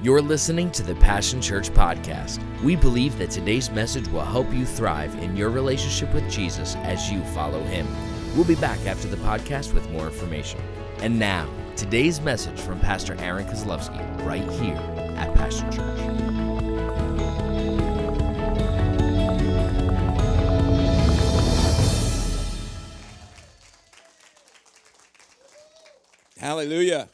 You're listening to the Passion Church podcast. We believe that today's message will help you thrive in your relationship with Jesus as you follow him. We'll be back after the podcast with more information. And now, today's message from Pastor Aaron Kozlowski right here at Passion Church. Hallelujah.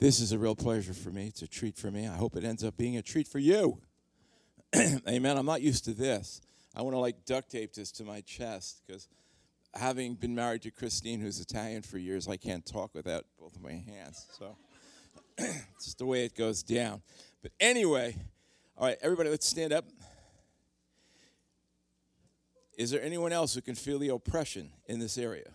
This is a real pleasure for me. It's a treat for me. I hope it ends up being a treat for you. Amen. I'm not used to this. I want to like duct tape this to my chest because having been married to Christine, who's Italian for years, I can't talk without both of my hands. So it's just the way it goes down. But anyway, all right, everybody, let's stand up. Is there anyone else who can feel the oppression in this area?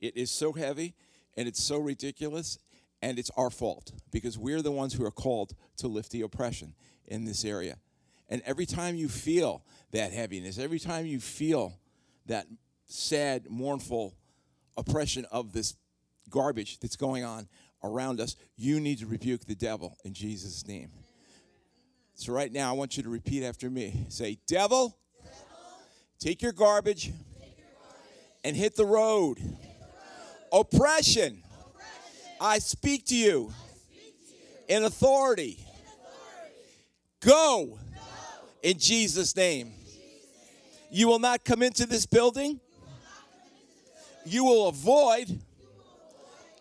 It is so heavy and it's so ridiculous and it's our fault because we're the ones who are called to lift the oppression in this area. And every time you feel that heaviness, every time you feel that sad, mournful oppression of this garbage that's going on around us, you need to rebuke the devil in Jesus' name. So, right now, I want you to repeat after me say, Devil, devil take, your garbage, take your garbage and hit the road. Hit the road. Oppression I speak to you, in, authority. Go, in Jesus' name. You will not come into this building. You will avoid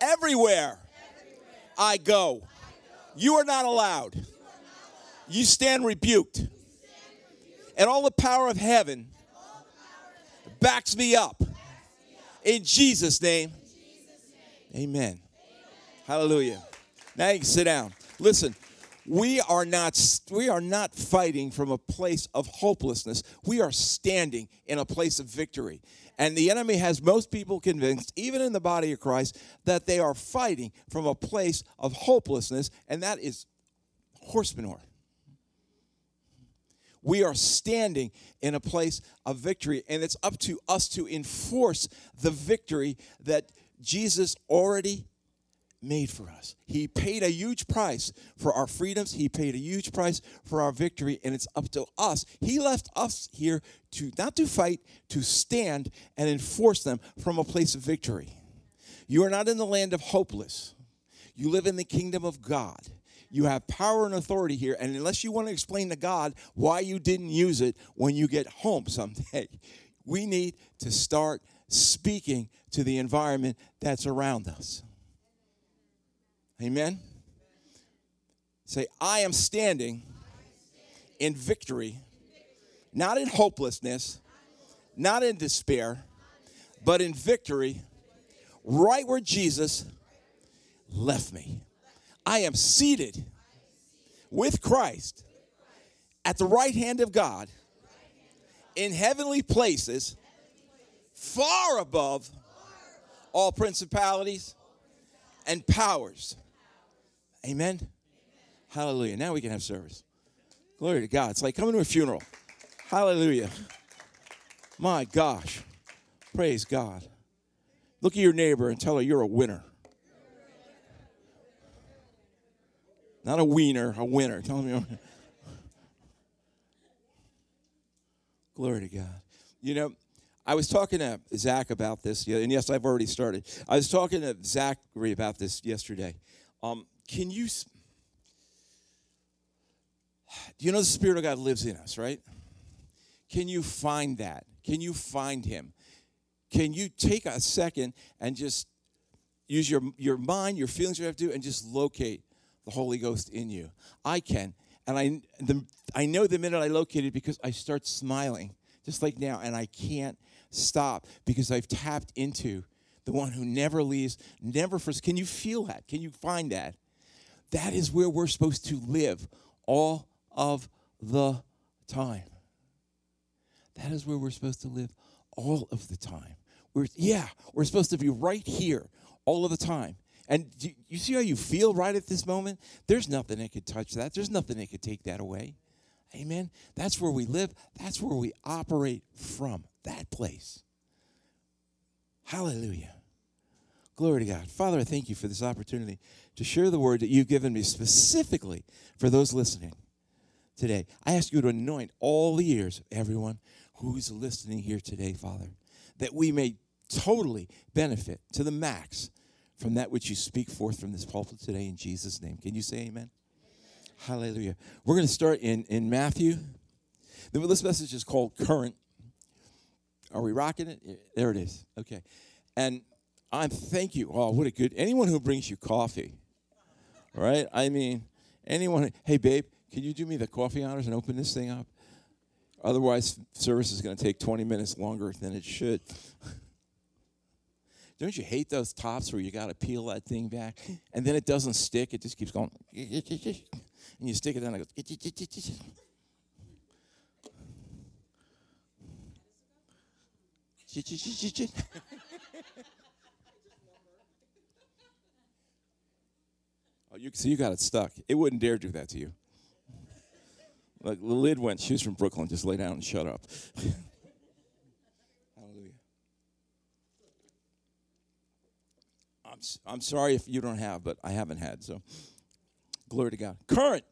everywhere I go. You are not allowed. You stand rebuked. And all the power of heaven backs me up. In Jesus' name. Amen. Hallelujah. Now you can sit down. Listen, we are not we are not fighting from a place of hopelessness. We are standing in a place of victory. And the enemy has most people convinced, even in the body of Christ, that they are fighting from a place of hopelessness, and that is horse manure. We are standing in a place of victory, and it's up to us to enforce the victory that Jesus already made for us. He paid a huge price for our freedoms. He paid a huge price for our victory, and it's up to us. He left us here to not to fight, to stand and enforce them from a place of victory. You are not in the land of hopeless. You live in the kingdom of God. You have power and authority here, and unless you want to explain to God why you didn't use it when you get home someday, we need to start speaking to the environment that's around us. Amen. Say, I am standing in victory, not in hopelessness, not in despair, but in victory, right where Jesus left me. I am seated with Christ at the right hand of God in heavenly places, far above all principalities and powers Amen? Amen? Hallelujah. Now we can have service. Glory to God. It's like coming to a funeral. Hallelujah. My gosh. Praise God. Look at your neighbor and tell her you're a winner. Not a wiener, a winner. Tell me. Glory to God. You know, I was talking to Zach about this, and yes, I've already started. I was talking to Zachary about this yesterday. Um, can you do you know the spirit of god lives in us right? Can you find that? Can you find him? Can you take a second and just use your your mind your feelings you have to do and just locate the holy ghost in you? I can and i the, i know the minute i locate it because i start smiling just like now and i can't stop because i've tapped into the one who never leaves never first can you feel that? Can you find that that is where we're supposed to live all of the time. That is where we're supposed to live all of the time. We're, yeah, we're supposed to be right here all of the time. And do you see how you feel right at this moment? There's nothing that could touch that. There's nothing that could take that away. Amen. That's where we live. That's where we operate from. That place. Hallelujah. Glory to God. Father, I thank you for this opportunity to share the word that you've given me specifically for those listening today. I ask you to anoint all the ears of everyone who's listening here today, Father, that we may totally benefit to the max from that which you speak forth from this pulpit today in Jesus' name. Can you say amen? amen. Hallelujah. We're going to start in, in Matthew. This message is called Current. Are we rocking it? There it is. Okay. And I'm thank you. Oh, what a good anyone who brings you coffee. Right? I mean, anyone hey babe, can you do me the coffee honors and open this thing up? Otherwise, service is going to take 20 minutes longer than it should. Don't you hate those tops where you got to peel that thing back and then it doesn't stick? It just keeps going. And you stick it down and it goes. oh, you see, you got it stuck. It wouldn't dare do that to you. Like the lid went. She was from Brooklyn. Just lay down and shut up. Hallelujah. I'm I'm sorry if you don't have, but I haven't had. So, glory to God. Current,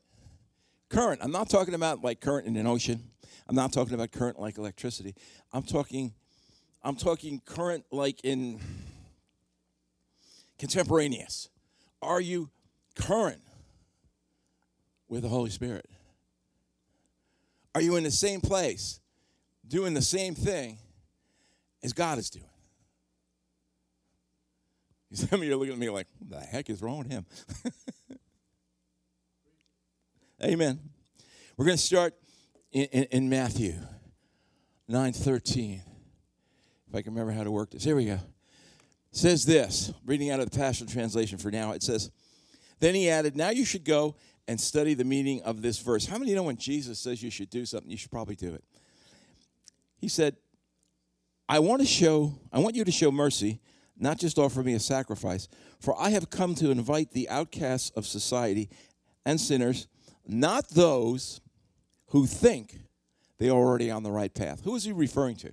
current. I'm not talking about like current in an ocean. I'm not talking about current like electricity. I'm talking I'm talking current, like in contemporaneous. Are you current with the Holy Spirit? Are you in the same place, doing the same thing as God is doing? Some of you are looking at me like, what the heck is wrong with him? Amen. We're going to start in, in, in Matthew 9 13. If I can remember how to work this. Here we go. It says this, reading out of the Passion Translation for now. It says, Then he added, Now you should go and study the meaning of this verse. How many know when Jesus says you should do something, you should probably do it? He said, I want to show, I want you to show mercy, not just offer me a sacrifice, for I have come to invite the outcasts of society and sinners, not those who think they are already on the right path. Who is he referring to?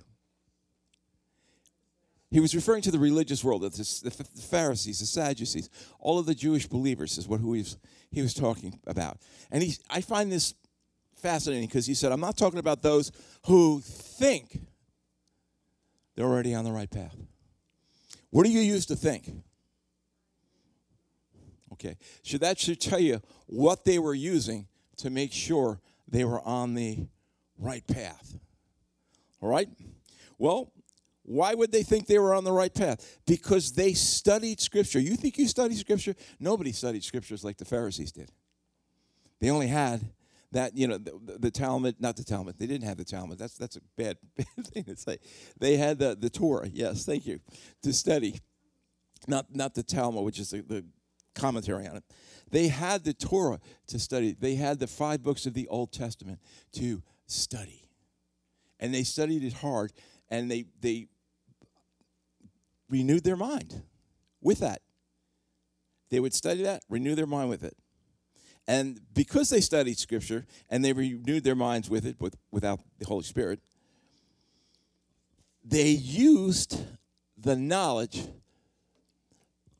He was referring to the religious world, the Pharisees, the Sadducees, all of the Jewish believers is what who he was, he was talking about. And he, I find this fascinating because he said, I'm not talking about those who think they're already on the right path. What do you use to think? Okay, so that should tell you what they were using to make sure they were on the right path. All right? Well, why would they think they were on the right path? Because they studied Scripture. You think you studied Scripture? Nobody studied Scriptures like the Pharisees did. They only had that, you know, the, the Talmud, not the Talmud. They didn't have the Talmud. That's that's a bad, bad thing to say. They had the, the Torah, yes, thank you, to study. Not, not the Talmud, which is the, the commentary on it. They had the Torah to study. They had the five books of the Old Testament to study. And they studied it hard and they, they renewed their mind with that. They would study that, renew their mind with it. And because they studied Scripture and they renewed their minds with it with, without the Holy Spirit, they used the knowledge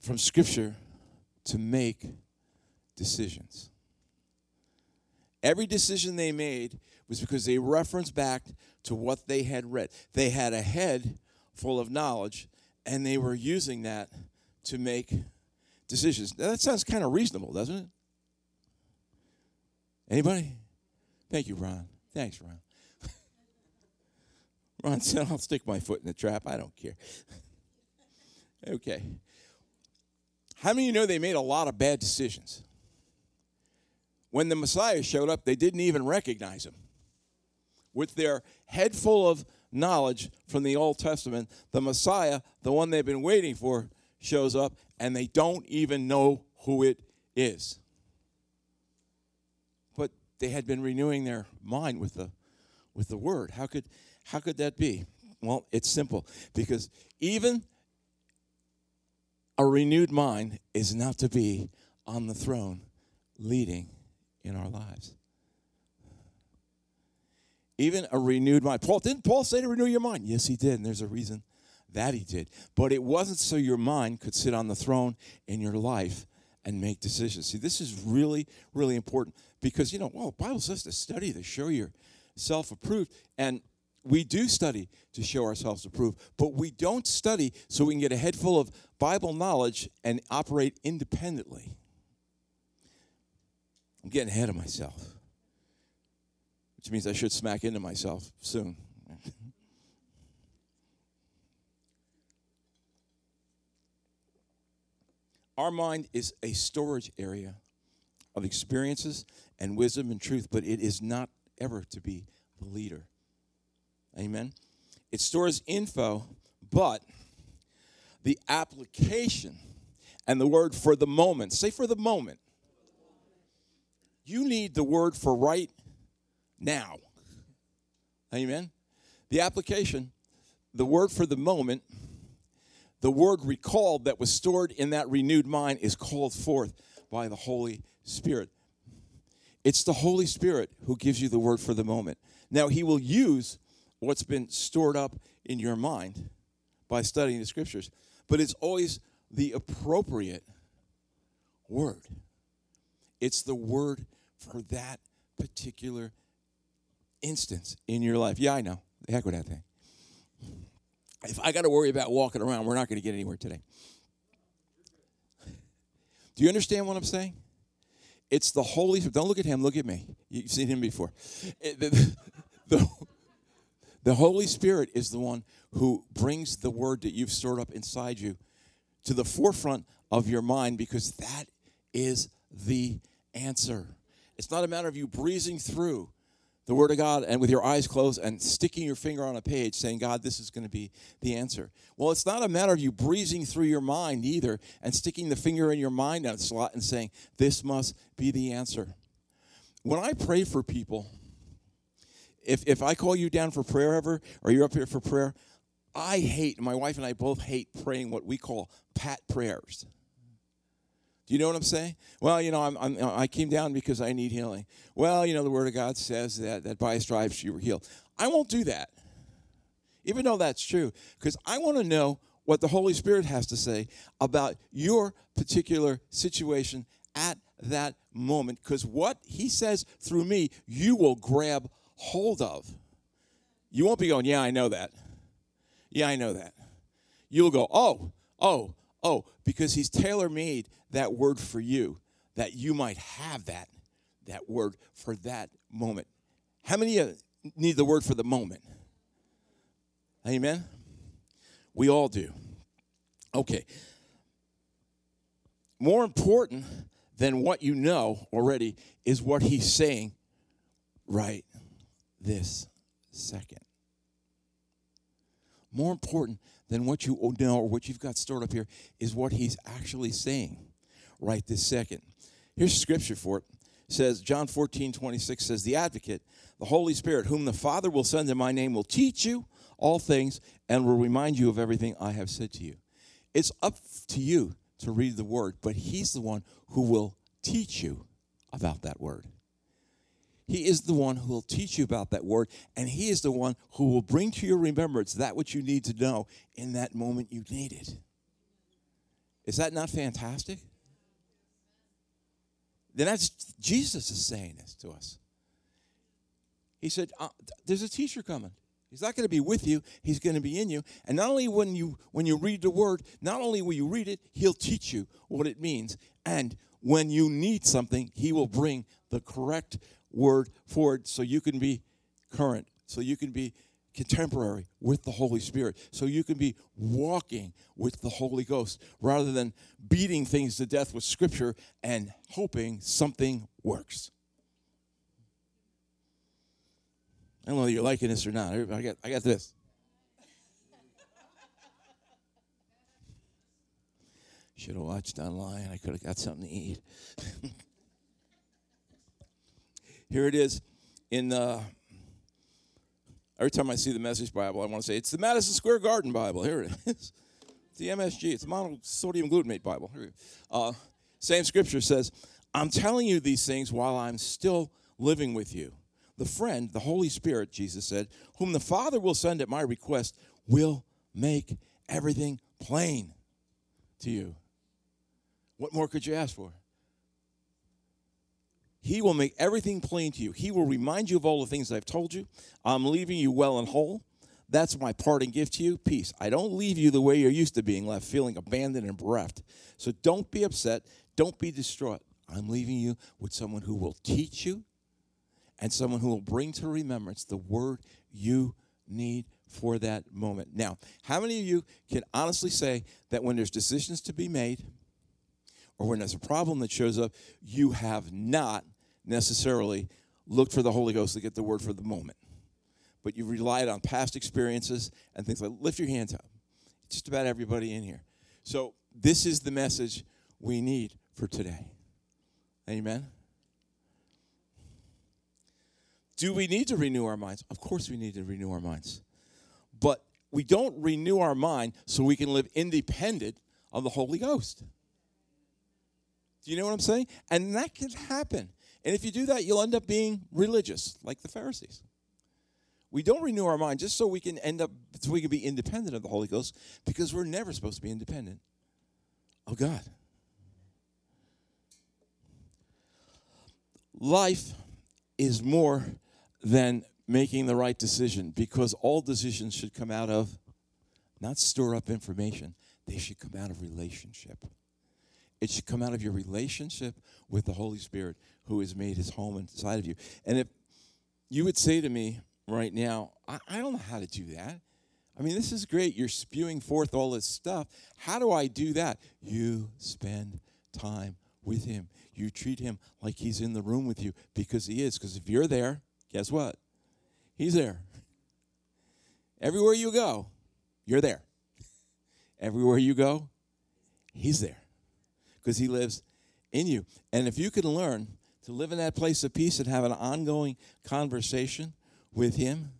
from Scripture to make decisions. Every decision they made was because they referenced back to what they had read. They had a head full of knowledge, and they were using that to make decisions. Now, that sounds kind of reasonable, doesn't it? Anybody? Thank you, Ron. Thanks, Ron. Ron said, I'll stick my foot in the trap. I don't care. okay. How many of you know they made a lot of bad decisions? When the Messiah showed up, they didn't even recognize him with their head full of knowledge from the Old Testament, the Messiah, the one they've been waiting for, shows up and they don't even know who it is. But they had been renewing their mind with the with the word. How could how could that be? Well, it's simple because even a renewed mind is not to be on the throne leading in our lives even a renewed mind. Paul didn't Paul say to renew your mind? Yes, he did, and there's a reason That he did. But it wasn't so your mind could sit on the throne in your life and make decisions. See, this is really, really important because, you know, well, the Bible says to study to show yourself approved. And we do study to show ourselves approved, but we don't study so we can get a head full of Bible knowledge and operate independently. I'm getting ahead of myself, which means I should smack into myself soon. Our mind is a storage area of experiences and wisdom and truth, but it is not ever to be the leader. Amen. It stores info, but the application and the word for the moment, say for the moment, you need the word for right now. Amen. The application, the word for the moment, the word recalled that was stored in that renewed mind is called forth by the Holy Spirit. It's the Holy Spirit who gives you the word for the moment. Now, He will use what's been stored up in your mind by studying the scriptures, but it's always the appropriate word. It's the word for that particular instance in your life. Yeah, I know. The heck with that thing. If I got to worry about walking around, we're not going to get anywhere today. Do you understand what I'm saying? It's the Holy Spirit. Don't look at him, look at me. You've seen him before. Eh, the, the, the Holy Spirit is the one who brings the word that you've stored up inside you to the forefront of your mind because that is the answer. It's not a matter of you breezing through the Word of God and with your eyes closed and sticking your finger on a page saying, God, this is going to be the answer. Well, it's not a matter of you breezing through your mind either and sticking the finger in your mind on a slot and saying, this must be the answer. When I pray for people, if, if I call you down for prayer ever, or you're up here for prayer, I hate, my wife and I both hate praying what we call pat prayers. Do you know what I'm saying? Well, you know, I'm, I'm, uh, i came down because I need healing. Well, you know, the Word of God says that, that by stripes you were healed. I won't do that, even though that's true, because I want to know what the Holy Spirit has to say about your particular situation at that moment, because what He says through me, you will grab hold of. You won't be going, Yeah, I know that. Yeah, I know that. You'll go, Oh, oh, oh, because He's tailor made that word for you, that you might have that, that word for that moment. How many of you need the word for the moment? Amen? We all do. Okay. More important than what you know already is what he's saying right this second. More important than what you know or what you've got stored up here is what he's actually saying right this second. Here's scripture for it. it. says John 14, 26 says, The advocate, the Holy Spirit, whom the Father will send in my name, will teach you all things and will remind you of everything I have said to you. It's up to you to read the word, but he's the one who will teach you about that word. He is the one who will teach you about that word, and He is the one who will bring to your remembrance that which you need to know in that moment you need it. Is that not fantastic? Then that's Jesus is saying this to us. He said, uh, "There's a teacher coming. He's not going to be with you. He's going to be in you. And not only when you when you read the word, not only will you read it, he'll teach you what it means. And when you need something, he will bring the correct word for it so you can be current, so you can be contemporary with the Holy Spirit. So you can be walking with the Holy Ghost rather than beating things to death with Scripture and hoping something works. I don't know if you're liking this or not. I got, I got this. Should have watched online. I could have got something to eat. Here it is in the uh, Every time I see the Message Bible, I want to say, it's the Madison Square Garden Bible. Here it is. It's the MSG. It's the monosodium glutamate Bible. Uh, same scripture says, I'm telling you these things while I'm still living with you. The friend, the Holy Spirit, Jesus said, whom the Father will send at my request, will make everything plain to you. What more could you ask for? He will make everything plain to you. He will remind you of all the things I've told you. I'm leaving you well and whole. That's my parting gift to you peace. I don't leave you the way you're used to being left, feeling abandoned and bereft. So don't be upset. Don't be distraught. I'm leaving you with someone who will teach you and someone who will bring to remembrance the word you need for that moment. Now, how many of you can honestly say that when there's decisions to be made or when there's a problem that shows up, you have not necessarily looked for the Holy Ghost to get the word for the moment, but you've relied on past experiences and things like lift your hands up. Just about everybody in here. So, this is the message we need for today. Amen. Do we need to renew our minds? Of course, we need to renew our minds. But we don't renew our mind so we can live independent of the Holy Ghost. Do you know what I'm saying? And that can happen. And if you do that, you'll end up being religious, like the Pharisees. We don't renew our mind just so we can end up, so we can be independent of the Holy Ghost, because we're never supposed to be independent of God. Life is more than making the right decision because all decisions should come out of not store up information, they should come out of relationship. It should come out of your relationship with the Holy Spirit who has made his home inside of you. And if you would say to me right now, I, I don't know how to do that. I mean, this is great. You're spewing forth all this stuff. How do I do that? You spend time with him. You treat him like he's in the room with you because he is. Because if you're there, guess what? He's there. Everywhere you go, you're there. Everywhere you go, he's there because he lives in you. And if you can learn to live in that place of peace and have an ongoing conversation with him,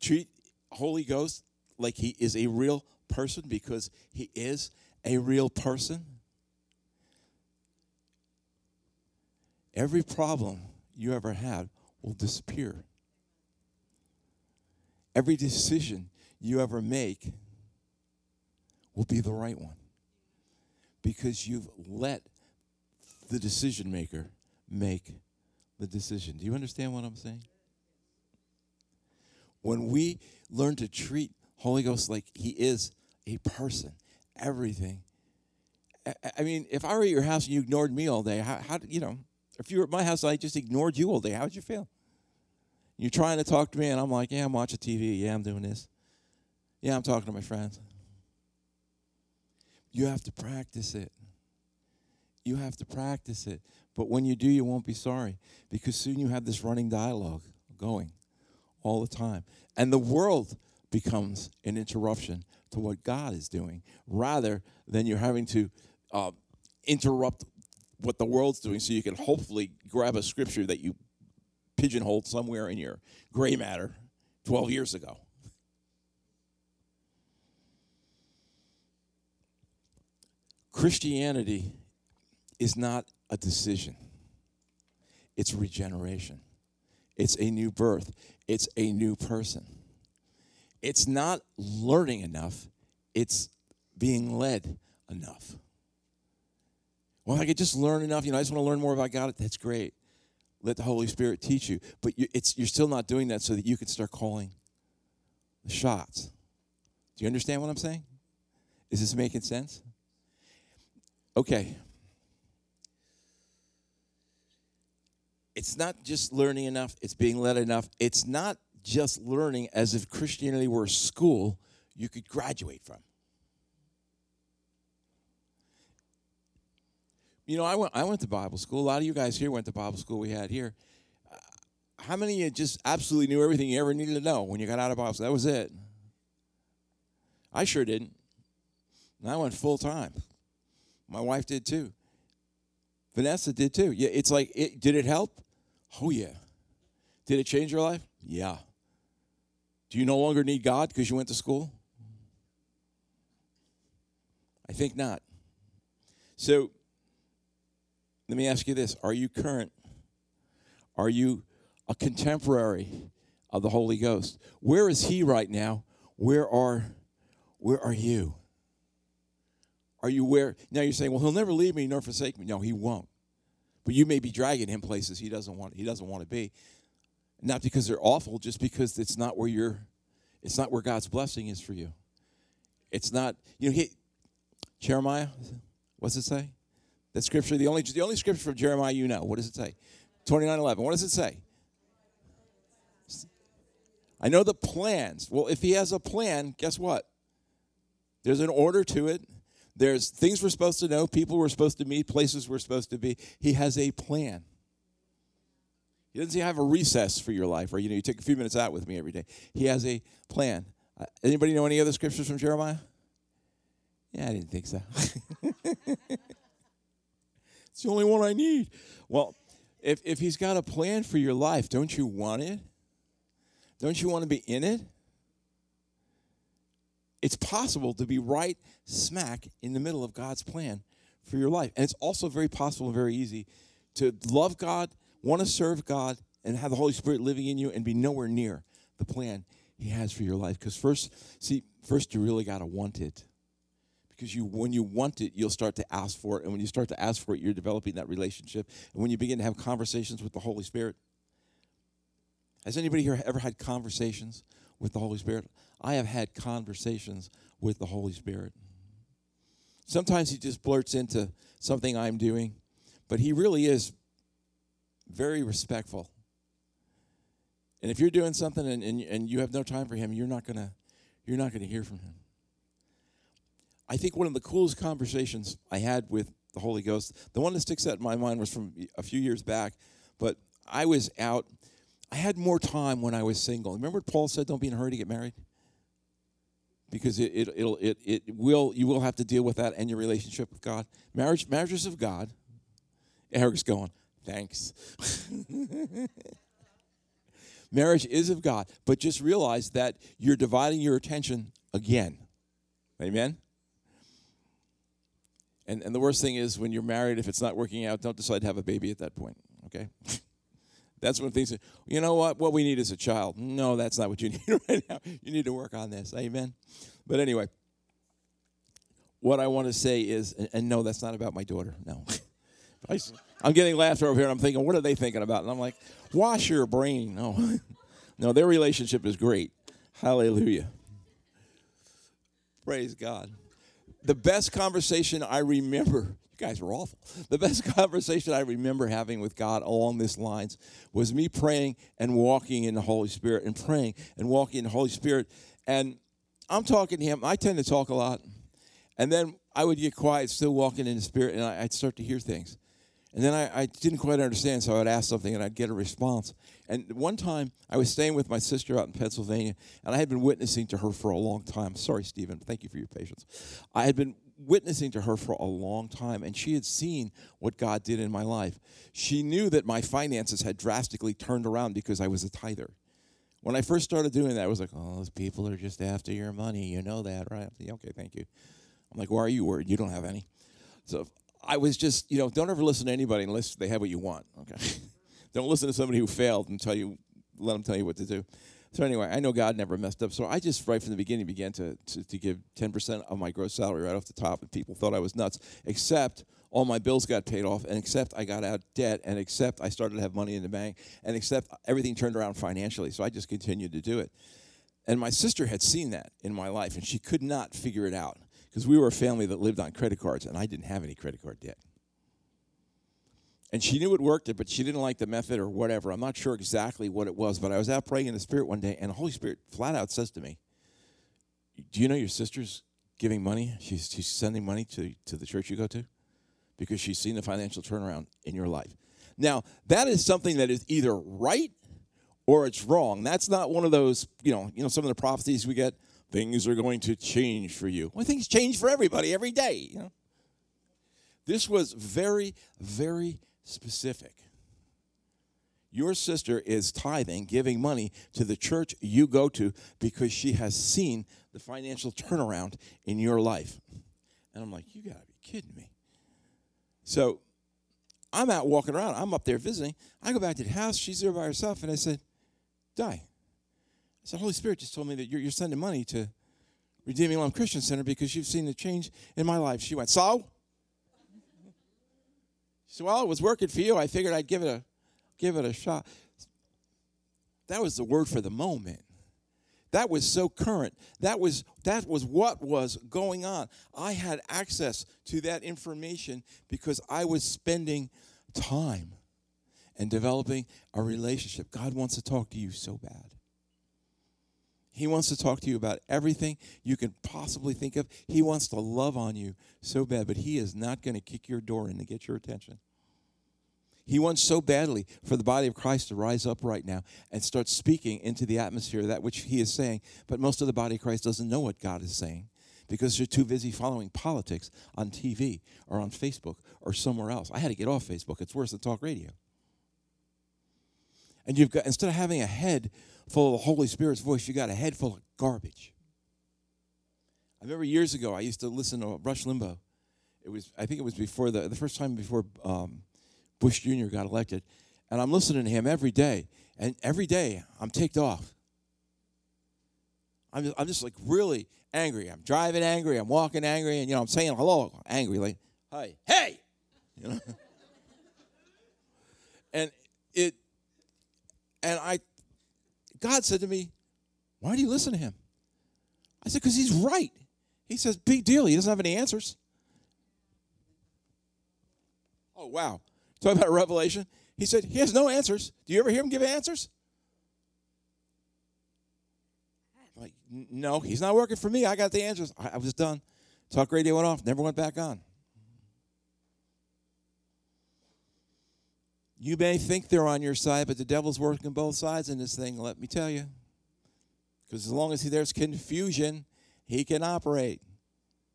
treat Holy Ghost like he is a real person because he is a real person. Every problem you ever had will disappear. Every decision you ever make will be the right one because you've let the decision maker make the decision. Do you understand what I'm saying? When we learn to treat Holy Ghost like he is a person, everything. I mean, if I were at your house and you ignored me all day, how, how you know, if you were at my house and I just ignored you all day, how would you feel? You're trying to talk to me, and I'm like, yeah, I'm watching TV. Yeah, I'm doing this. Yeah, I'm talking to my friends. You have to practice it. You have to practice it. But when you do, you won't be sorry because soon you have this running dialogue going all the time. And the world becomes an interruption to what God is doing rather than you're having to uh, interrupt what the world's doing so you can hopefully grab a scripture that you pigeonholed somewhere in your gray matter 12 years ago. Christianity is not a decision, it's regeneration, it's a new birth, it's a new person. It's not learning enough, it's being led enough. Well, I could just learn enough, you know, I just want to learn more about God. That's great. Let the Holy Spirit teach you. But you, it's, you're still not doing that so that you can start calling the shots. Do you understand what I'm saying? Is this making sense? Okay. It's not just learning enough, it's being led enough. It's not just learning as if Christianity were a school you could graduate from. You know, I went, I went to Bible school. A lot of you guys here went to Bible school we had here. Uh, how many of you just absolutely knew everything you ever needed to know when you got out of Bible school? That was it. I sure didn't. And I went full time. My wife did too. Vanessa did too. Yeah, it's like, it, did it help? Oh, yeah. Did it change your life? Yeah. Do you no longer need God because you went to school? I think not. So, let me ask you this Are you current? Are you a contemporary of the Holy Ghost? Where is He right now? Where are Where are you? Are you where? Now you're saying, well, he'll never leave me nor forsake me. No, he won't. But you may be dragging him places he doesn't want. He doesn't want to be. Not because they're awful, just because it's not where you're. It's not where God's blessing is for you. It's not. You know, he, Jeremiah. What's it say? That scripture. The only the only scripture from Jeremiah you know. What does it say? Twenty nine eleven. What does it say? I know the plans. Well, if he has a plan, guess what? There's an order to it. There's things we're supposed to know, people we're supposed to meet, places we're supposed to be. He has a plan. He doesn't have a recess for your life, or you know, you take a few minutes out with me every day. He has a plan. Uh, anybody know any other scriptures from Jeremiah? Yeah, I didn't think so. it's the only one I need. Well, if if he's got a plan for your life, don't you want it? Don't you want to be in it? It's possible to be right smack in the middle of God's plan for your life. And it's also very possible and very easy to love God, want to serve God, and have the Holy Spirit living in you and be nowhere near the plan He has for your life. Because first, see, first you really got to want it. Because you, when you want it, you'll start to ask for it. And when you start to ask for it, you're developing that relationship. And when you begin to have conversations with the Holy Spirit, has anybody here ever had conversations with the Holy Spirit? I have had conversations with the Holy Spirit. Sometimes he just blurts into something I'm doing, but he really is very respectful. And if you're doing something and, and, and you have no time for him, you're not gonna you're not gonna hear from him. I think one of the coolest conversations I had with the Holy Ghost, the one that sticks out in my mind was from a few years back, but I was out. I had more time when I was single. Remember what Paul said, don't be in a hurry to get married? because it, it, it'll, it, it will, you will have to deal with that and your relationship with God. Marriage, marriages of God. Eric's going, thanks. Marriage is of God, but just realize that you're dividing your attention again. Amen? And, and the worst thing is when you're married, if it's not working out, don't decide to have a baby at that point, okay? That's when things, you know what? What we need is a child. No, that's not what you need right now. You need to work on this. Amen. But anyway, what I want to say is, and no, that's not about my daughter. No. I, am getting laughter over here, and I'm thinking, what are they thinking about? And I'm like, wash your brain. No, no, their relationship is great. Hallelujah. Praise God. The best conversation I remember guys were awful. The best conversation I remember having with God along these lines was me praying and walking in the Holy Spirit and praying and walking in the Holy Spirit. And I'm talking to him. I tend to talk a lot. And then I would get quiet, still walking in the Spirit, and I'd start to hear things. And then I, I, didn't quite understand, so I'd ask something and I'd get a response. And one time I was staying with my sister out in Pennsylvania, and I had been witnessing to her for a long time. Sorry, Stephen, thank you for your patience. I had been witnessing to her for a long time, and she had seen what God did in my life. She knew that my finances had drastically turned around because I was a tither. When I first started doing that, I was like, oh, those people are just after your money. You know that, right? okay, thank you. I'm like, why are you worried? You don't have any. So I was just, you know, don't ever listen to anybody unless they have what you want, okay? don't listen to somebody who failed and tell you, let them tell you what to do. So anyway, I know God never messed up. So I just right from the beginning began to, to, to give 10% of my gross salary right off the top, and people thought I was nuts, except all my bills got paid off, and except I got out debt, and except I started to have money in the bank, and except everything turned around financially. So I just continued to do it. And my sister had seen that in my life, and she could not figure it out because we were a family that lived on credit cards, and I didn't have any credit card debt and she knew it worked, but she didn't like the method or whatever. I'm not sure exactly what it was, but I was out praying in the Spirit one day, and the Holy Spirit flat out says to me, Do you know your sister's giving money? She's, she's sending money to, to the church you go to because she's seen the financial turnaround in your life. Now, that is something that is either right or it's wrong. That's not one of those, you know, you know, some of the prophecies we get, things are going to change for you. Well, things change for everybody every day, you know. This was very, very specific. Your sister is tithing, giving money to the church you go to because she has seen the financial turnaround in your life. And I'm like, you gotta be kidding me. So I'm out walking around. I'm up there visiting. I go back to the house. She's there by herself. And I said, Die. I said, Holy Spirit just told me that you're, you're sending money to Redeeming Love Christian Center because you've seen the change in my life. She went, So? She said, Well, it was working for you. I figured I'd give it a give it a shot. That was the word for the moment. That was so current. That was that was what was going on. I had access to that information because I was spending time and developing a relationship. God wants to talk to you so bad. He wants to talk to you about everything you can possibly think of. He wants to love on you so bad, but he is not going to kick your door in to get your attention. He wants so badly for the body of Christ to rise up right now and start speaking into the atmosphere that which he is saying. But most of the body of Christ doesn't know what God is saying because they're too busy following politics on TV or on Facebook or somewhere else. I had to get off Facebook. It's worse than talk radio. And you've got instead of having a head full of the Holy Spirit's voice, you got a head full of garbage. I remember years ago I used to listen to Rush Limbaugh. It was I think it was before the the first time before um, Bush Jr. got elected. And I'm listening to him every day. And every day I'm ticked off. I'm just, I'm just like really angry. I'm driving angry. I'm walking angry. And, you know, I'm saying hello angry, like, hi, hey! You know? and it, and I, God said to me, why do you listen to him? I said, because he's right. He says, big deal. He doesn't have any answers. Oh, wow. Talk about Revelation. He said, He has no answers. Do you ever hear him give answers? like, no, he's not working for me. I got the answers. I, I was done. Talk radio went off, never went back on. You may think they're on your side, but the devil's working both sides in this thing, let me tell you. Because as long as there's confusion, he can operate.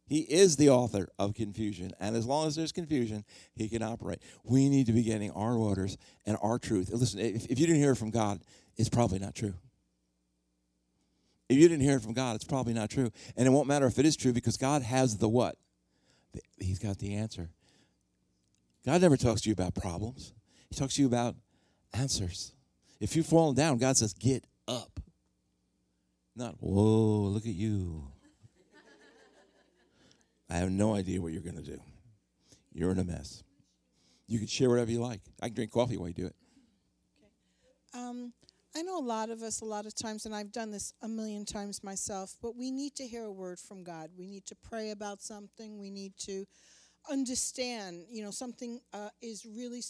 He is the author of confusion. And as long as there's confusion, he can operate. We need to be getting our orders and our truth. Listen, if, if you didn't hear it from God, it's probably not true. If you didn't hear it from God, it's probably not true. And it won't matter if it is true because God has the what? He's got the answer. God never talks to you about problems, He talks to you about answers. If you've fallen down, God says, Get up. Not, whoa, look at you. I have no idea what you're going to do. You're in a mess. You can share whatever you like. I can drink coffee while you do it. Okay. Um, I know a lot of us, a lot of times, and I've done this a million times myself, but we need to hear a word from God. We need to pray about something. We need to understand, you know, something uh, is really,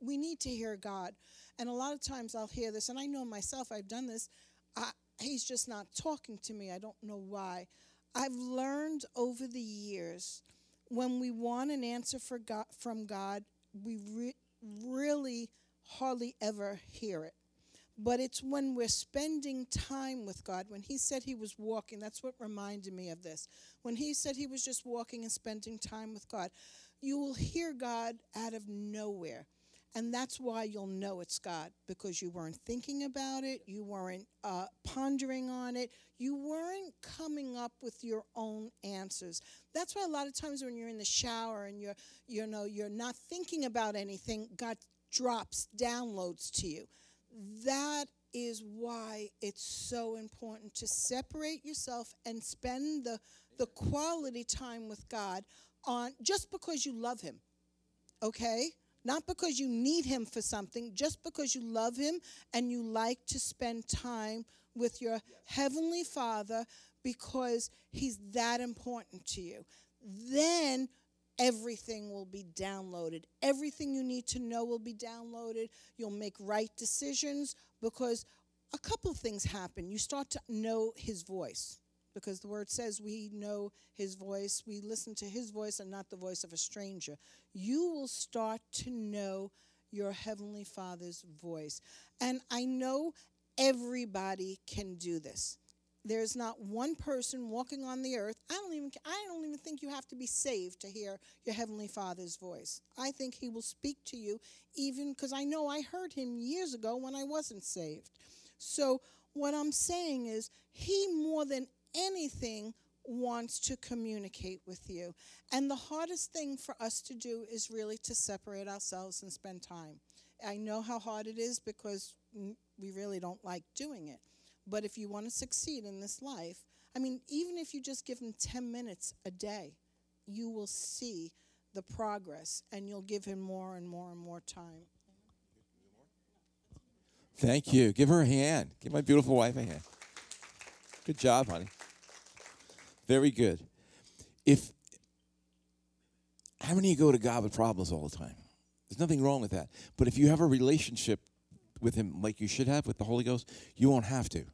we need to hear God. And a lot of times I'll hear this, and I know myself, I've done this. I, he's just not talking to me. I don't know why. I've learned over the years when we want an answer God, from God, we re- really hardly ever hear it. But it's when we're spending time with God. When He said He was walking, that's what reminded me of this. When He said He was just walking and spending time with God, you will hear God out of nowhere. And that's why you'll know it's God because you weren't thinking about it, you weren't uh, pondering on it, you weren't coming up with your own answers. That's why a lot of times when you're in the shower and you're, you know, you're not thinking about anything, God drops downloads to you. That is why it's so important to separate yourself and spend the, the quality time with God on just because you love Him. Okay? Not because you need him for something, just because you love him and you like to spend time with your heavenly Father because he's that important to you. Then everything will be downloaded. Everything you need to know will be downloaded. You'll make right decisions because a couple things happen. You start to know his voice because the word says we know his voice, we listen to his voice and not the voice of a stranger. You will start to know your heavenly father's voice. And I know everybody can do this. There's not one person walking on the earth. I don't even I don't even think you have to be saved to hear your heavenly father's voice. I think he will speak to you even cuz I know I heard him years ago when I wasn't saved. So what I'm saying is he more than anything wants to communicate with you. And the hardest thing for us to do is really to separate ourselves and spend time. I know how hard it is because we really don't like doing it. But if you want to succeed in this life, I mean, even if you just give him 10 minutes a day, you will see the progress and you'll give him more and more and more time. Thank you. Give her a hand. Give my beautiful wife a hand. Good job, honey. Very good. If how many of you go to God with problems all the time? There's nothing wrong with that. But if you have a relationship with him like you should have with the Holy Ghost, you won't have to.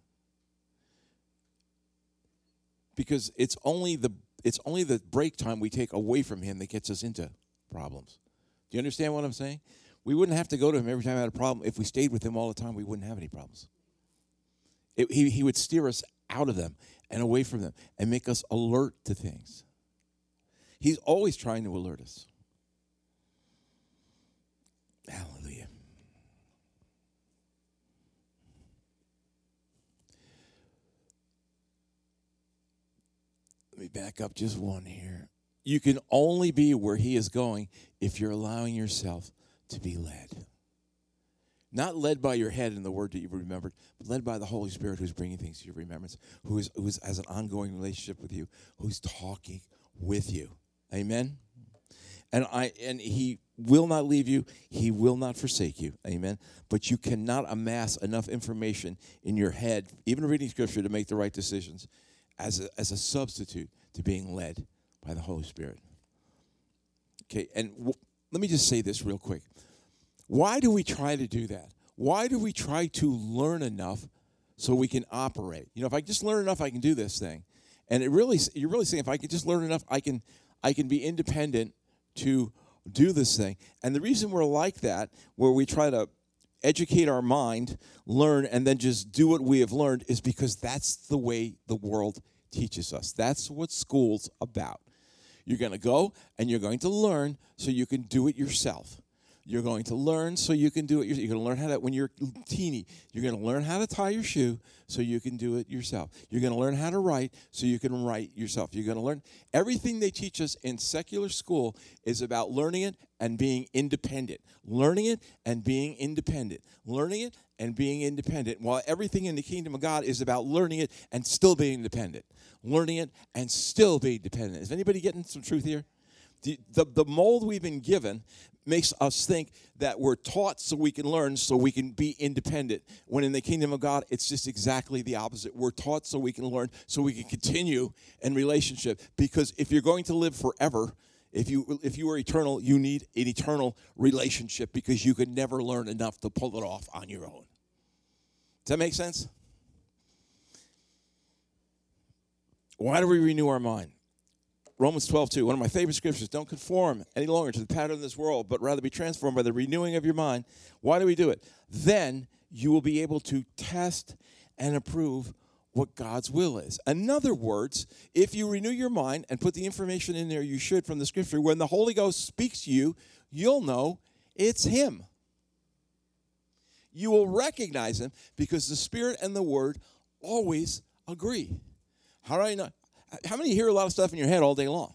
Because it's only the it's only the break time we take away from him that gets us into problems. Do you understand what I'm saying? We wouldn't have to go to him every time I had a problem. If we stayed with him all the time, we wouldn't have any problems. It, he, he would steer us out of them and away from them and make us alert to things. He's always trying to alert us. Hallelujah. Let me back up just one here. You can only be where he is going if you're allowing yourself to be led. Not led by your head and the word that you've remembered, but led by the Holy Spirit who's bringing things to your remembrance, who is, who is has an ongoing relationship with you, who's talking with you. Amen. And I and he will not leave you, he will not forsake you. Amen. But you cannot amass enough information in your head, even reading scripture, to make the right decisions as a, as a substitute to being led by the Holy Spirit. Okay, and w- let me just say this real quick. Why do we try to do that? Why do we try to learn enough so we can operate? You know, if I just learn enough, I can do this thing. And it really, you're really saying if I can just learn enough, I can, I can be independent to do this thing. And the reason we're like that, where we try to educate our mind, learn, and then just do what we have learned, is because that's the way the world teaches us. That's what school's about. You're going to go and you're going to learn so you can do it yourself. You're going to learn so you can do it. You're going to learn how to, when you're teeny, you're going to learn how to tie your shoe so you can do it yourself. You're going to learn how to write so you can write yourself. You're going to learn everything they teach us in secular school is about learning it and being independent. Learning it and being independent. Learning it and being independent. While everything in the kingdom of God is about learning it and still being independent. Learning it and still being dependent. Is anybody getting some truth here? The, the, the mold we've been given makes us think that we're taught so we can learn, so we can be independent. When in the kingdom of God, it's just exactly the opposite. We're taught so we can learn, so we can continue in relationship. Because if you're going to live forever, if you if you are eternal, you need an eternal relationship because you can never learn enough to pull it off on your own. Does that make sense? Why do we renew our mind? Romans 12, 2, one of my favorite scriptures. Don't conform any longer to the pattern of this world, but rather be transformed by the renewing of your mind. Why do we do it? Then you will be able to test and approve what God's will is. In other words, if you renew your mind and put the information in there you should from the scripture, when the Holy Ghost speaks to you, you'll know it's Him. You will recognize Him because the Spirit and the Word always agree. How do I know? How many hear a lot of stuff in your head all day long?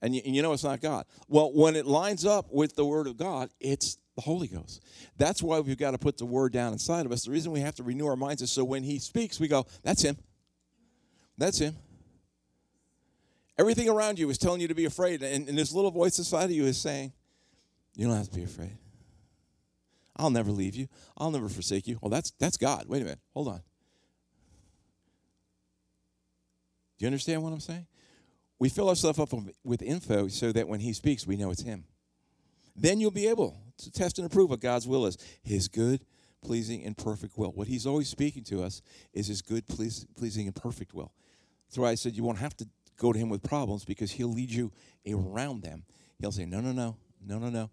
And you, and you know it's not God. Well, when it lines up with the Word of God, it's the Holy Ghost. That's why we've got to put the Word down inside of us. The reason we have to renew our minds is so when He speaks, we go, That's Him. That's Him. Everything around you is telling you to be afraid. And, and this little voice inside of you is saying, You don't have to be afraid. I'll never leave you. I'll never forsake you. Well, that's that's God. Wait a minute. Hold on. You understand what I'm saying? We fill ourselves up with info so that when He speaks, we know it's Him. Then you'll be able to test and approve what God's will is His good, pleasing, and perfect will. What He's always speaking to us is His good, pleasing, and perfect will. That's why I said you won't have to go to Him with problems because He'll lead you around them. He'll say, No, no, no, no, no, no.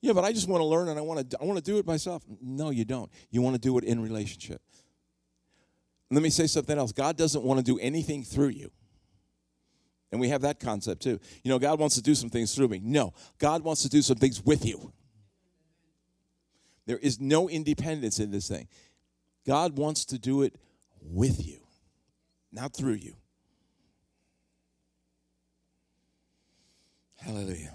Yeah, but I just want to learn and I want to I want to do it myself. No, you don't. You want to do it in relationship. Let me say something else. God doesn't want to do anything through you. And we have that concept too. You know, God wants to do some things through me. No, God wants to do some things with you. There is no independence in this thing. God wants to do it with you, not through you. Hallelujah.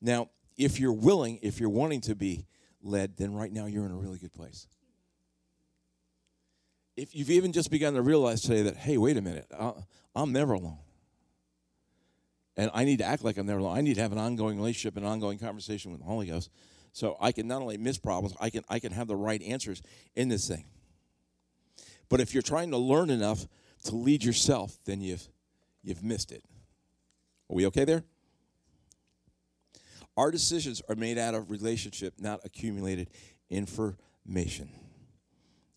Now, if you're willing, if you're wanting to be led, then right now you're in a really good place. If you've even just begun to realize today that, hey, wait a minute, I'm never alone. And I need to act like I'm never alone. I need to have an ongoing relationship, an ongoing conversation with the Holy Ghost. So I can not only miss problems, I can I can have the right answers in this thing. But if you're trying to learn enough to lead yourself, then you've you've missed it. Are we okay there? Our decisions are made out of relationship, not accumulated information.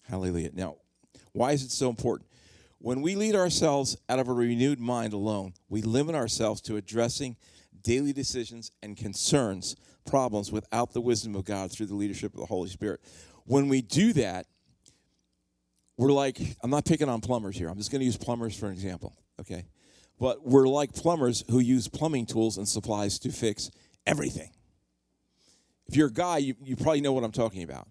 Hallelujah. Now, why is it so important? When we lead ourselves out of a renewed mind alone, we limit ourselves to addressing daily decisions and concerns, problems without the wisdom of God through the leadership of the Holy Spirit. When we do that, we're like, I'm not picking on plumbers here. I'm just going to use plumbers for an example, okay? But we're like plumbers who use plumbing tools and supplies to fix everything. If you're a guy, you, you probably know what I'm talking about.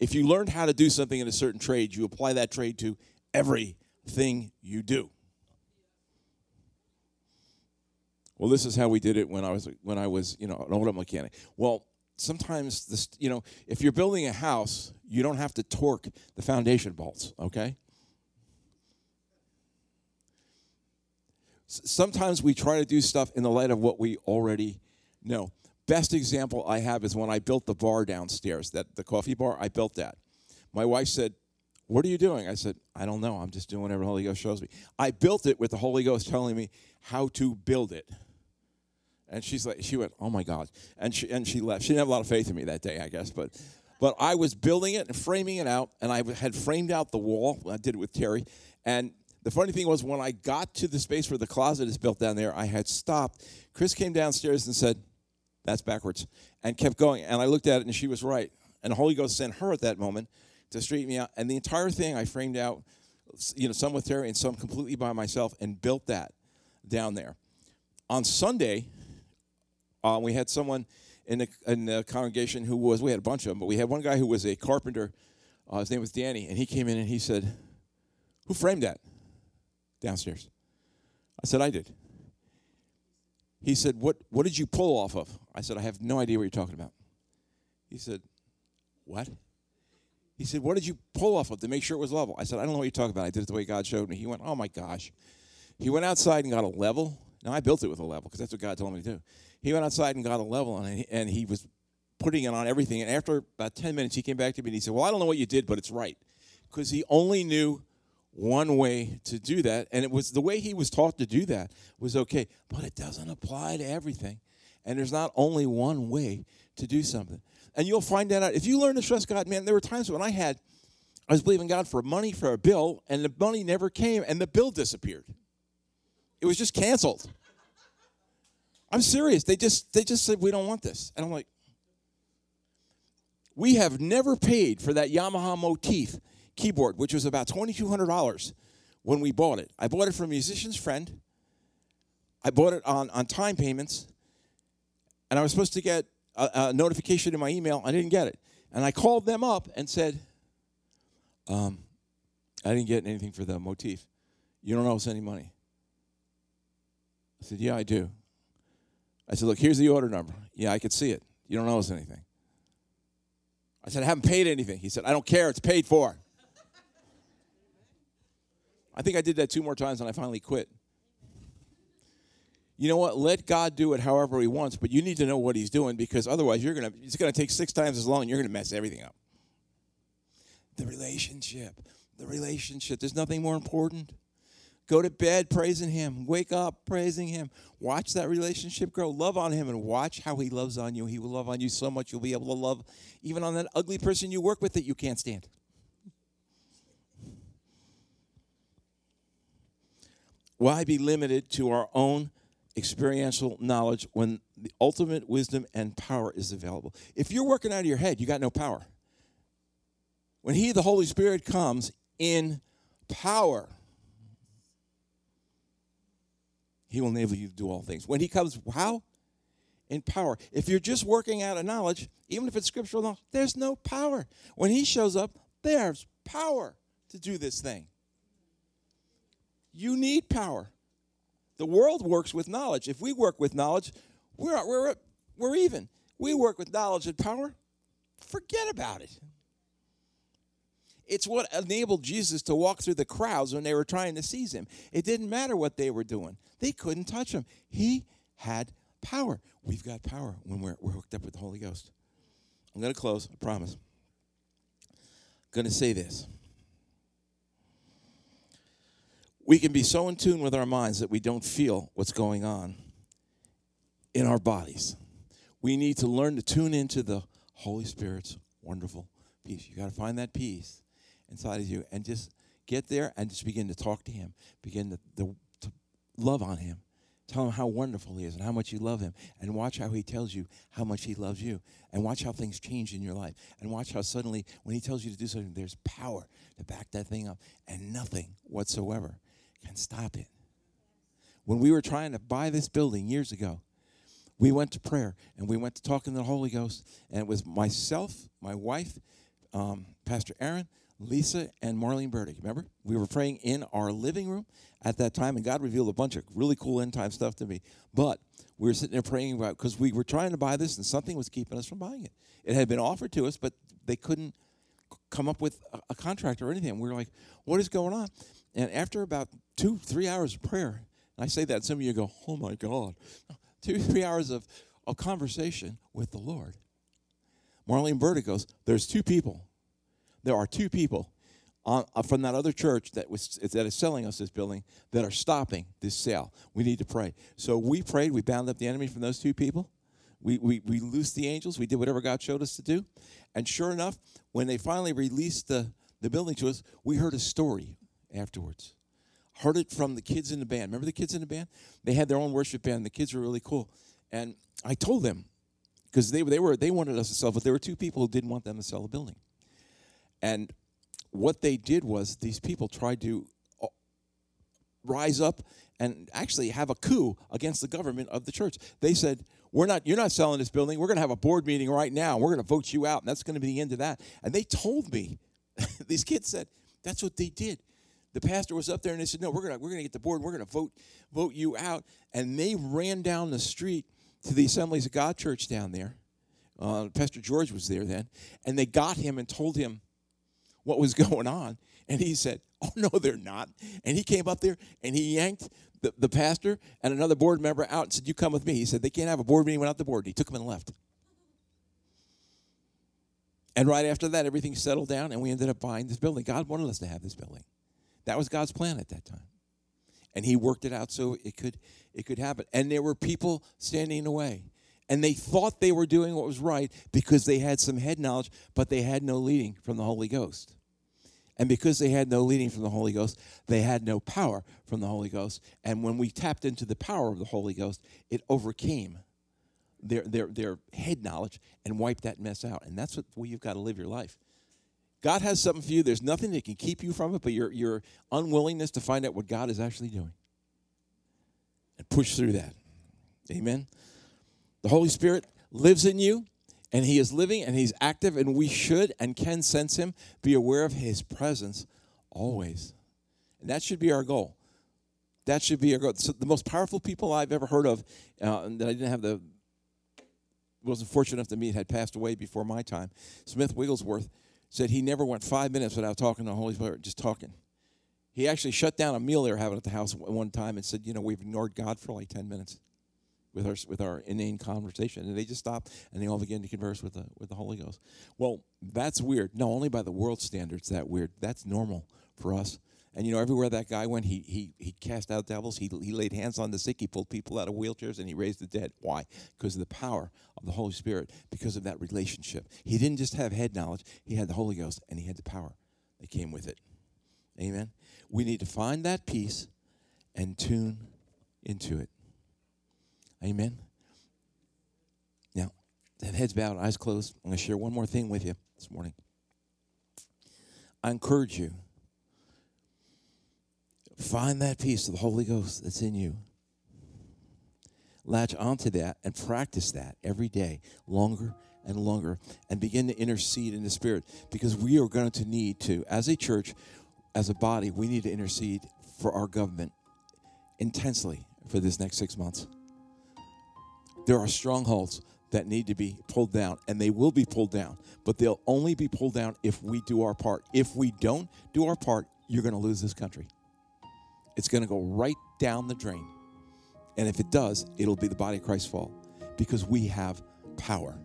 If you learned how to do something in a certain trade, you apply that trade to everything you do. Well, this is how we did it when I was when I was, you know, an auto mechanic. Well, sometimes this, you know, if you're building a house, you don't have to torque the foundation bolts, okay? Sometimes we try to do stuff in the light of what we already know. Best example I have is when I built the bar downstairs, that the coffee bar, I built that. My wife said, What are you doing? I said, I don't know. I'm just doing whatever the Holy Ghost shows me. I built it with the Holy Ghost telling me how to build it. And she's like, she went, oh my God. And she, and she left. She didn't have a lot of faith in me that day, I guess. But, but I was building it and framing it out, and I had framed out the wall. I did it with Terry. And the funny thing was, when I got to the space where the closet is built down there, I had stopped. Chris came downstairs and said, that's backwards, and kept going. And I looked at it, and she was right. And the Holy Ghost sent her at that moment to straighten me out. And the entire thing I framed out, you know, some with Terry and some completely by myself, and built that down there. On Sunday, uh, we had someone in the, in the congregation who was, we had a bunch of them, but we had one guy who was a carpenter. Uh, his name was Danny, and he came in and he said, Who framed that downstairs? I said, I did. He said, what, what did you pull off of? I said, I have no idea what you're talking about. He said, What? He said, What did you pull off of to make sure it was level? I said, I don't know what you're talking about. I did it the way God showed me. He went, Oh my gosh. He went outside and got a level. Now, I built it with a level because that's what God told me to do. He went outside and got a level, and he, and he was putting it on everything. And after about 10 minutes, he came back to me and he said, Well, I don't know what you did, but it's right. Because he only knew one way to do that. And it was the way he was taught to do that was okay, but it doesn't apply to everything. And there's not only one way to do something. And you'll find that out. If you learn to trust God, man, there were times when I had, I was believing God for money for a bill, and the money never came, and the bill disappeared. It was just canceled. I'm serious. They just they just said we don't want this. And I'm like, we have never paid for that Yamaha Motif keyboard, which was about $2,200 when we bought it. I bought it from a musician's friend. I bought it on, on time payments, and I was supposed to get a, a notification in my email. I didn't get it. And I called them up and said, um, I didn't get anything for the motif. You don't owe us any money. I said, Yeah, I do. I said, Look, here's the order number. Yeah, I could see it. You don't owe us anything. I said, I haven't paid anything. He said, I don't care. It's paid for. I think I did that two more times and I finally quit. You know what? Let God do it however He wants, but you need to know what He's doing because otherwise you're gonna it's gonna take six times as long and you're gonna mess everything up. The relationship. The relationship. There's nothing more important. Go to bed praising Him. Wake up praising Him. Watch that relationship grow. Love on Him and watch how He loves on you. He will love on you so much you'll be able to love even on that ugly person you work with that you can't stand. Why be limited to our own experiential knowledge when the ultimate wisdom and power is available? If you're working out of your head, you got no power. When He, the Holy Spirit, comes in power, He will enable you to do all things. When He comes, how? In power. If you're just working out of knowledge, even if it's scriptural knowledge, there's no power. When He shows up, there's power to do this thing. You need power. The world works with knowledge. If we work with knowledge, we're, we're, we're even. We work with knowledge and power, forget about it. It's what enabled Jesus to walk through the crowds when they were trying to seize him. It didn't matter what they were doing, they couldn't touch him. He had power. We've got power when we're, we're hooked up with the Holy Ghost. I'm going to close, I promise. I'm going to say this. We can be so in tune with our minds that we don't feel what's going on in our bodies. We need to learn to tune into the Holy Spirit's wonderful peace. You got to find that peace inside of you and just get there and just begin to talk to Him, begin to, to, to love on Him. Tell him how wonderful he is and how much you love him. And watch how he tells you how much he loves you. And watch how things change in your life. And watch how suddenly, when he tells you to do something, there's power to back that thing up. And nothing whatsoever can stop it. When we were trying to buy this building years ago, we went to prayer and we went to talking to the Holy Ghost. And it was myself, my wife, um, Pastor Aaron, Lisa, and Marlene Burdick. Remember? We were praying in our living room at that time, and God revealed a bunch of really cool end time stuff to me. But we were sitting there praying about because we were trying to buy this, and something was keeping us from buying it. It had been offered to us, but they couldn't come up with a, a contract or anything. We were like, "What is going on?" And after about two, three hours of prayer, and I say that, some of you go, "Oh my God!" Two, three hours of, of conversation with the Lord. Marlene Burdick goes, "There's two people. There are two people on, uh, from that other church that was that is selling us this building that are stopping this sale. We need to pray. So we prayed. We bound up the enemy from those two people. We, we, we loosed the angels. We did whatever God showed us to do. And sure enough, when they finally released the, the building to us, we heard a story afterwards. Heard it from the kids in the band. Remember the kids in the band? They had their own worship band. The kids were really cool. And I told them, because they, they, were, they wanted us to sell, but there were two people who didn't want them to sell the building. And what they did was these people tried to uh, rise up and actually have a coup against the government of the church. They said, "We're not you're not selling this building. We're going to have a board meeting right now. We're going to vote you out, and that's going to be the end of that." And they told me these kids said, "That's what they did." The pastor was up there and they said, "No, we're to we're to get the board. We're to vote vote you out." And they ran down the street to the Assemblies of God church down there. Uh, pastor George was there then, and they got him and told him what was going on. And he said, Oh, no, they're not. And he came up there and he yanked the, the pastor and another board member out and said, You come with me. He said, They can't have a board meeting without the board. And He took them and left. And right after that, everything settled down and we ended up buying this building. God wanted us to have this building. That was God's plan at that time. And he worked it out so it could it could happen. And there were people standing in the way. And they thought they were doing what was right because they had some head knowledge, but they had no leading from the Holy Ghost. And because they had no leading from the Holy Ghost, they had no power from the Holy Ghost. And when we tapped into the power of the Holy Ghost, it overcame their, their, their head knowledge and wiped that mess out. And that's what you've got to live your life. God has something for you. There's nothing that can keep you from it, but your, your unwillingness to find out what God is actually doing. And push through that. Amen. The Holy Spirit lives in you, and He is living and He's active, and we should and can sense Him, be aware of His presence always. And that should be our goal. That should be our goal. So the most powerful people I've ever heard of uh, that I didn't have the wasn't fortunate enough to meet had passed away before my time. Smith Wigglesworth said he never went five minutes without talking to the Holy Spirit, just talking. He actually shut down a meal they were having at the house one time and said, "You know, we've ignored God for like ten minutes." with our with our inane conversation, and they just stop and they all begin to converse with the with the Holy Ghost. Well, that's weird. No, only by the world standards that weird. That's normal for us. And you know, everywhere that guy went, he he he cast out devils. He he laid hands on the sick. He pulled people out of wheelchairs, and he raised the dead. Why? Because of the power of the Holy Spirit. Because of that relationship. He didn't just have head knowledge. He had the Holy Ghost, and he had the power that came with it. Amen. We need to find that peace and tune into it. Amen. Now, that heads bowed, eyes closed. I'm going to share one more thing with you this morning. I encourage you find that peace of the Holy Ghost that's in you. Latch onto that and practice that every day, longer and longer, and begin to intercede in the Spirit because we are going to need to, as a church, as a body, we need to intercede for our government intensely for this next six months. There are strongholds that need to be pulled down, and they will be pulled down, but they'll only be pulled down if we do our part. If we don't do our part, you're going to lose this country. It's going to go right down the drain. And if it does, it'll be the body of Christ's fault because we have power.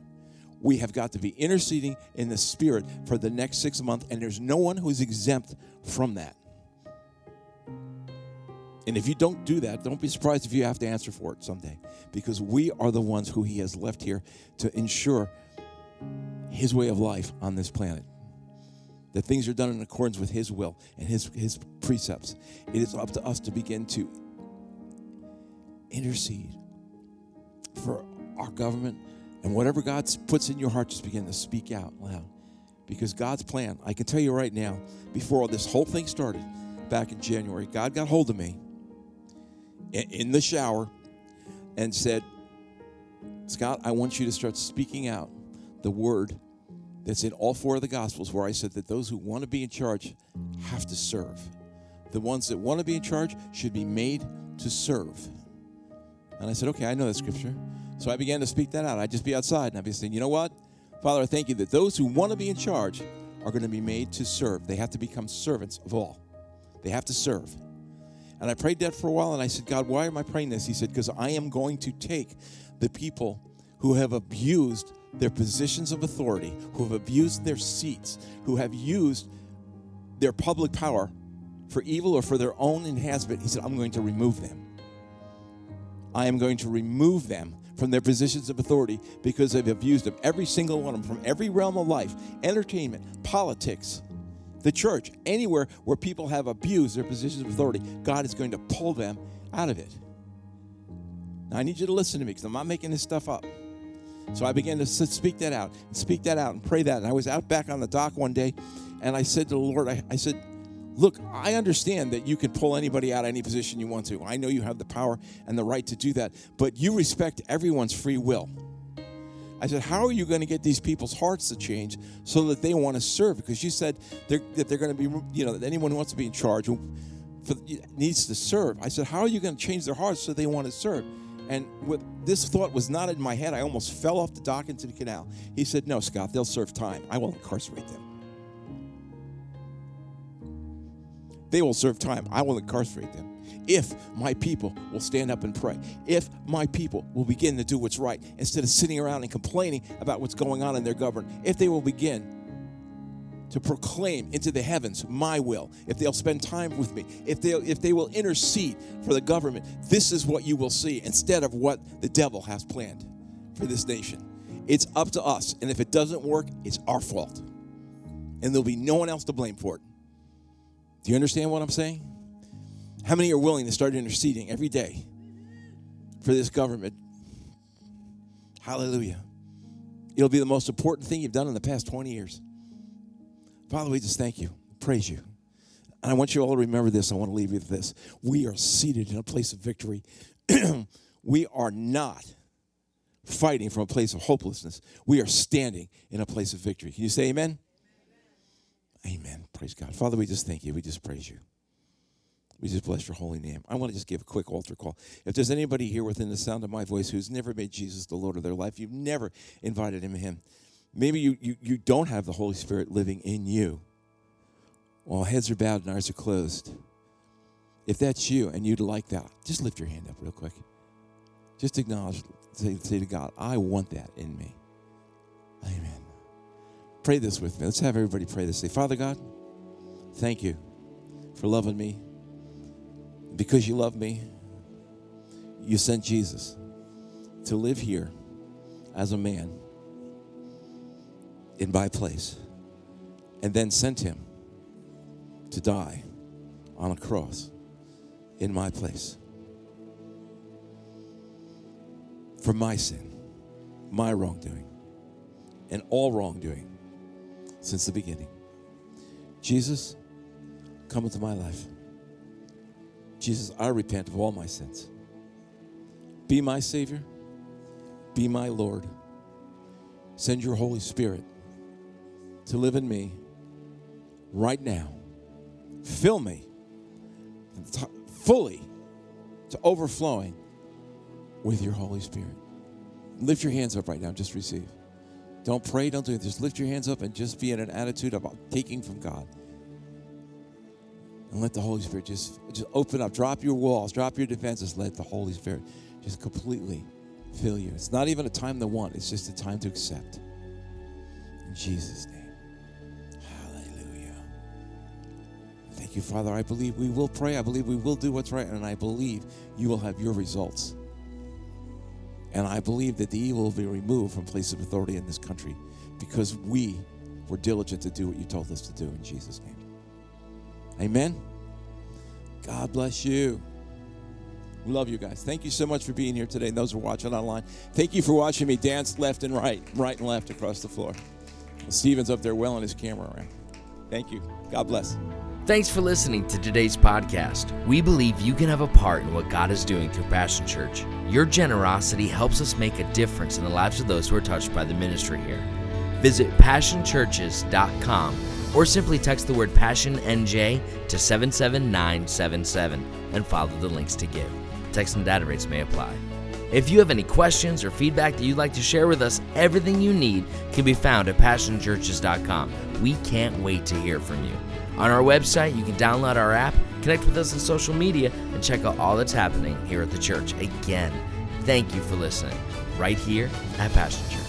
We have got to be interceding in the spirit for the next six months, and there's no one who's exempt from that. And if you don't do that, don't be surprised if you have to answer for it someday because we are the ones who He has left here to ensure His way of life on this planet. That things are done in accordance with His will and His, his precepts. It is up to us to begin to intercede for our government and whatever God puts in your heart, just begin to speak out loud. Because God's plan, I can tell you right now, before all this whole thing started back in January, God got hold of me in the shower and said, Scott, I want you to start speaking out the word that's in all four of the Gospels where I said that those who want to be in charge have to serve. The ones that want to be in charge should be made to serve. And I said, okay, I know that scripture. So I began to speak that out. I'd just be outside and I'd be saying, you know what? Father, I thank you that those who want to be in charge are going to be made to serve. They have to become servants of all, they have to serve. And I prayed that for a while and I said, God, why am I praying this? He said, because I am going to take the people who have abused their positions of authority, who have abused their seats, who have used their public power for evil or for their own enhancement. He said, I'm going to remove them. I am going to remove them from their positions of authority because they've abused them. Every single one of them, from every realm of life entertainment, politics, the church, anywhere where people have abused their positions of authority, God is going to pull them out of it. Now, I need you to listen to me because I'm not making this stuff up. So I began to speak that out speak that out and pray that. And I was out back on the dock one day and I said to the Lord, I, I said, Look, I understand that you can pull anybody out of any position you want to. I know you have the power and the right to do that, but you respect everyone's free will. I said, How are you going to get these people's hearts to change so that they want to serve? Because you said they're, that they're going to be, you know, that anyone who wants to be in charge for, needs to serve. I said, How are you going to change their hearts so they want to serve? And with, this thought was not in my head. I almost fell off the dock into the canal. He said, No, Scott, they'll serve time. I will incarcerate them. They will serve time. I will incarcerate them if my people will stand up and pray, if my people will begin to do what's right instead of sitting around and complaining about what's going on in their government, if they will begin to proclaim into the heavens my will, if they'll spend time with me, if they if they will intercede for the government, this is what you will see instead of what the devil has planned for this nation. It's up to us, and if it doesn't work, it's our fault. And there'll be no one else to blame for it. Do you understand what I'm saying? How many are willing to start interceding every day for this government? Hallelujah. It'll be the most important thing you've done in the past 20 years. Father, we just thank you, praise you. And I want you all to remember this. I want to leave you with this. We are seated in a place of victory. we are not fighting from a place of hopelessness. We are standing in a place of victory. Can you say amen? Amen. amen. Praise God. Father, we just thank you. We just praise you. We just bless your holy name. I want to just give a quick altar call. If there's anybody here within the sound of my voice who's never made Jesus the Lord of their life, you've never invited him in. Maybe you, you, you don't have the Holy Spirit living in you. While heads are bowed and eyes are closed. If that's you and you'd like that, just lift your hand up real quick. Just acknowledge, say, say to God, I want that in me. Amen. Pray this with me. Let's have everybody pray this. Say, Father God, thank you for loving me because you love me, you sent Jesus to live here as a man in my place, and then sent him to die on a cross in my place for my sin, my wrongdoing, and all wrongdoing since the beginning. Jesus, come into my life. Jesus, I repent of all my sins. Be my Savior. Be my Lord. Send your Holy Spirit to live in me right now. Fill me fully to overflowing with your Holy Spirit. Lift your hands up right now. Just receive. Don't pray. Don't do it. Just lift your hands up and just be in an attitude of taking from God. And let the Holy Spirit just, just open up. Drop your walls. Drop your defenses. Let the Holy Spirit just completely fill you. It's not even a time to want. It's just a time to accept. In Jesus' name. You, Father. I believe we will pray. I believe we will do what's right. And I believe you will have your results. And I believe that the evil will be removed from places of authority in this country because we were diligent to do what you told us to do in Jesus' name. Amen. God bless you. We love you guys. Thank you so much for being here today. And those who are watching online, thank you for watching me dance left and right, right and left across the floor. Steven's up there welling his camera around. Thank you. God bless. Thanks for listening to today's podcast. We believe you can have a part in what God is doing through Passion Church. Your generosity helps us make a difference in the lives of those who are touched by the ministry here. Visit passionchurches.com or simply text the word Passion NJ to 77977 and follow the links to give. Text and data rates may apply. If you have any questions or feedback that you'd like to share with us, everything you need can be found at passionchurches.com. We can't wait to hear from you. On our website, you can download our app, connect with us on social media, and check out all that's happening here at the church. Again, thank you for listening right here at Passion Church.